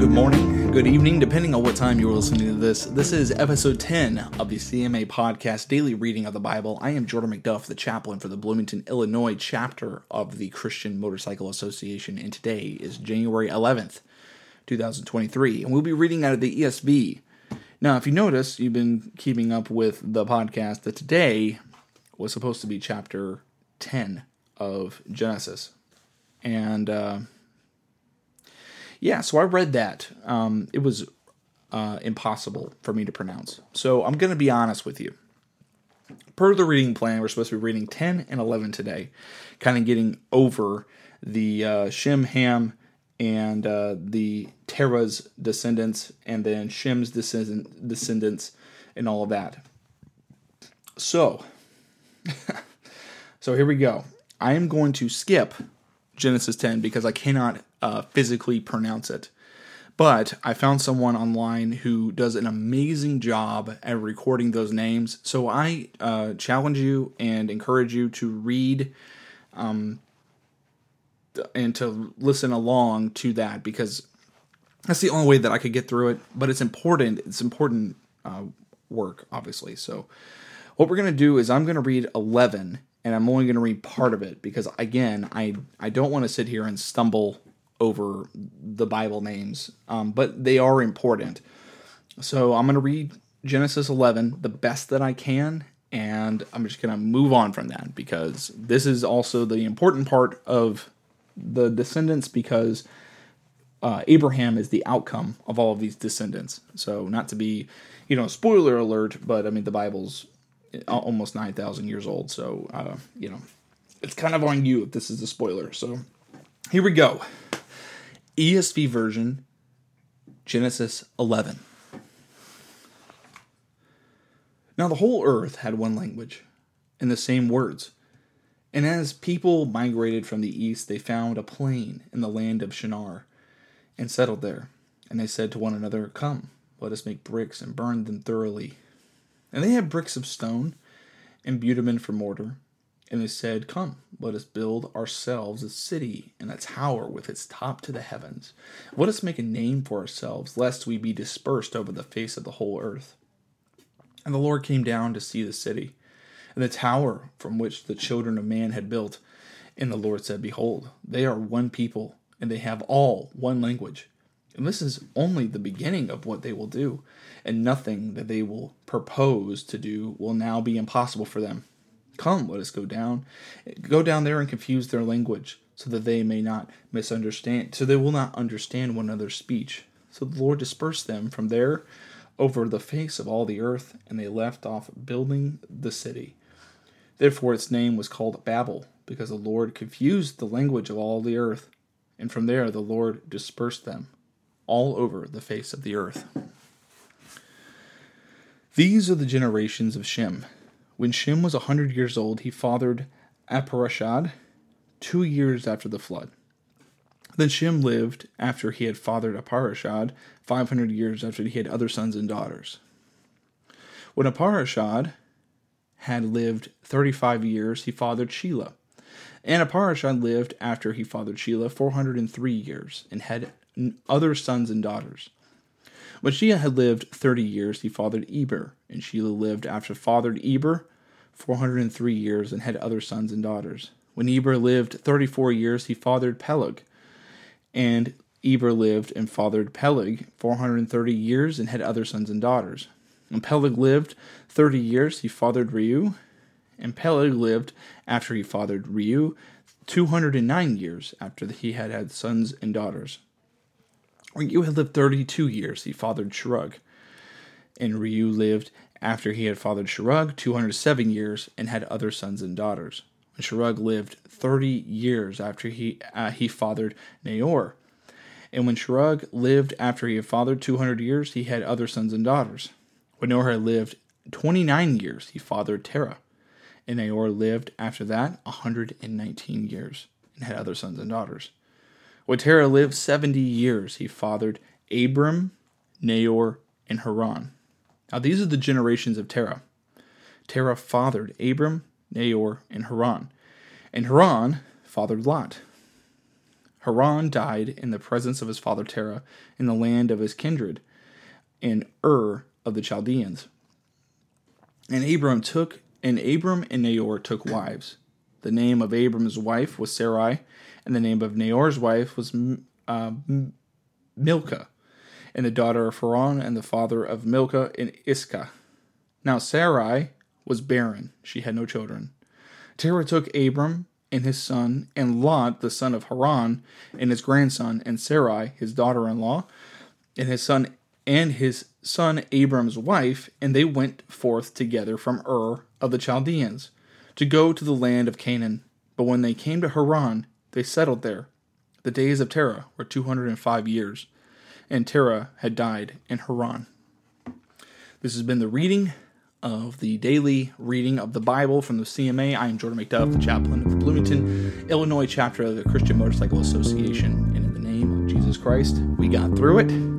good morning, good evening, depending on what time you're listening to this. This is episode 10 of the CMA podcast, daily reading of the Bible. I am Jordan McDuff, the chaplain for the Bloomington, Illinois chapter of the Christian Motorcycle Association, and today is January 11th, 2023, and we'll be reading out of the ESV. Now, if you notice, you've been keeping up with the podcast that today was supposed to be chapter 10 of Genesis. And, uh, yeah, so I read that. Um, it was uh, impossible for me to pronounce. So I'm going to be honest with you. Per the reading plan, we're supposed to be reading 10 and 11 today, kind of getting over the uh, Shem, Ham, and uh, the Terah's descendants, and then Shem's descendant, descendants, and all of that. So, so here we go. I am going to skip Genesis 10 because I cannot uh, physically pronounce it. But I found someone online who does an amazing job at recording those names. So I uh, challenge you and encourage you to read um, and to listen along to that because that's the only way that I could get through it. But it's important. It's important uh, work, obviously. So what we're going to do is I'm going to read 11 and I'm only going to read part of it because again, I I don't want to sit here and stumble over the Bible names, um, but they are important. So I'm going to read Genesis 11 the best that I can, and I'm just going to move on from that because this is also the important part of the descendants because uh, Abraham is the outcome of all of these descendants. So not to be, you know, spoiler alert, but I mean the Bible's almost 9,000 years old. So, uh, you know, it's kind of on you if this is a spoiler. So, here we go ESV version, Genesis 11. Now, the whole earth had one language and the same words. And as people migrated from the east, they found a plain in the land of Shinar and settled there. And they said to one another, Come, let us make bricks and burn them thoroughly. And they had bricks of stone and bitumen for mortar. And they said, Come, let us build ourselves a city and a tower with its top to the heavens. Let us make a name for ourselves, lest we be dispersed over the face of the whole earth. And the Lord came down to see the city, and the tower from which the children of man had built. And the Lord said, Behold, they are one people, and they have all one language. And this is only the beginning of what they will do, and nothing that they will propose to do will now be impossible for them. Come, let us go down, go down there and confuse their language, so that they may not misunderstand, so they will not understand one another's speech. So the Lord dispersed them from there over the face of all the earth, and they left off building the city. Therefore its name was called Babel, because the Lord confused the language of all the earth, and from there the Lord dispersed them all over the face of the earth. These are the generations of Shem. When Shem was a hundred years old, he fathered Aparashad two years after the flood. Then Shem lived after he had fathered Aparashad five hundred years after he had other sons and daughters. When Aparashad had lived thirty five years, he fathered Shelah. And Aparashad lived after he fathered Shelah four hundred and three years, and had other sons and daughters. When Shelah had lived thirty years, he fathered Eber, and Shelah lived after fathered Eber four hundred and three years, and had other sons and daughters. When Eber lived thirty four years, he fathered Peleg, and Eber lived and fathered Peleg four hundred and thirty years, and had other sons and daughters. When Peleg lived thirty years, he fathered Reu, and Peleg lived after he fathered Reu two hundred and nine years after he had had sons and daughters. Reu had lived 32 years. He fathered Serug. And Reu lived after he had fathered Serug 207 years and had other sons and daughters. And Serug lived 30 years after he, uh, he fathered Nahor. And when Serug lived after he had fathered 200 years, he had other sons and daughters. When Nahor had lived 29 years, he fathered Terah. And Nahor lived after that 119 years and had other sons and daughters. When Terah lived 70 years, he fathered Abram, Nahor, and Haran. Now these are the generations of Terah. Terah fathered Abram, Nahor, and Haran. And Haran fathered Lot. Haran died in the presence of his father Terah in the land of his kindred, in Ur of the Chaldeans. And Abram took and Abram and Nahor took wives. The name of Abram's wife was Sarai, and the name of Nahor's wife was uh, Milcah, and the daughter of Haran and the father of Milcah in Iscah. Now Sarai was barren; she had no children. Terah took Abram and his son, and Lot the son of Haran, and his grandson, and Sarai his daughter-in-law, and his son and his son Abram's wife, and they went forth together from Ur of the Chaldeans to go to the land of Canaan. But when they came to Haran, they settled there. The days of Terah were 205 years, and Terah had died in Haran. This has been the reading of the daily reading of the Bible from the CMA. I am Jordan McDuff, the chaplain of the Bloomington, Illinois chapter of the Christian Motorcycle Association. And in the name of Jesus Christ, we got through it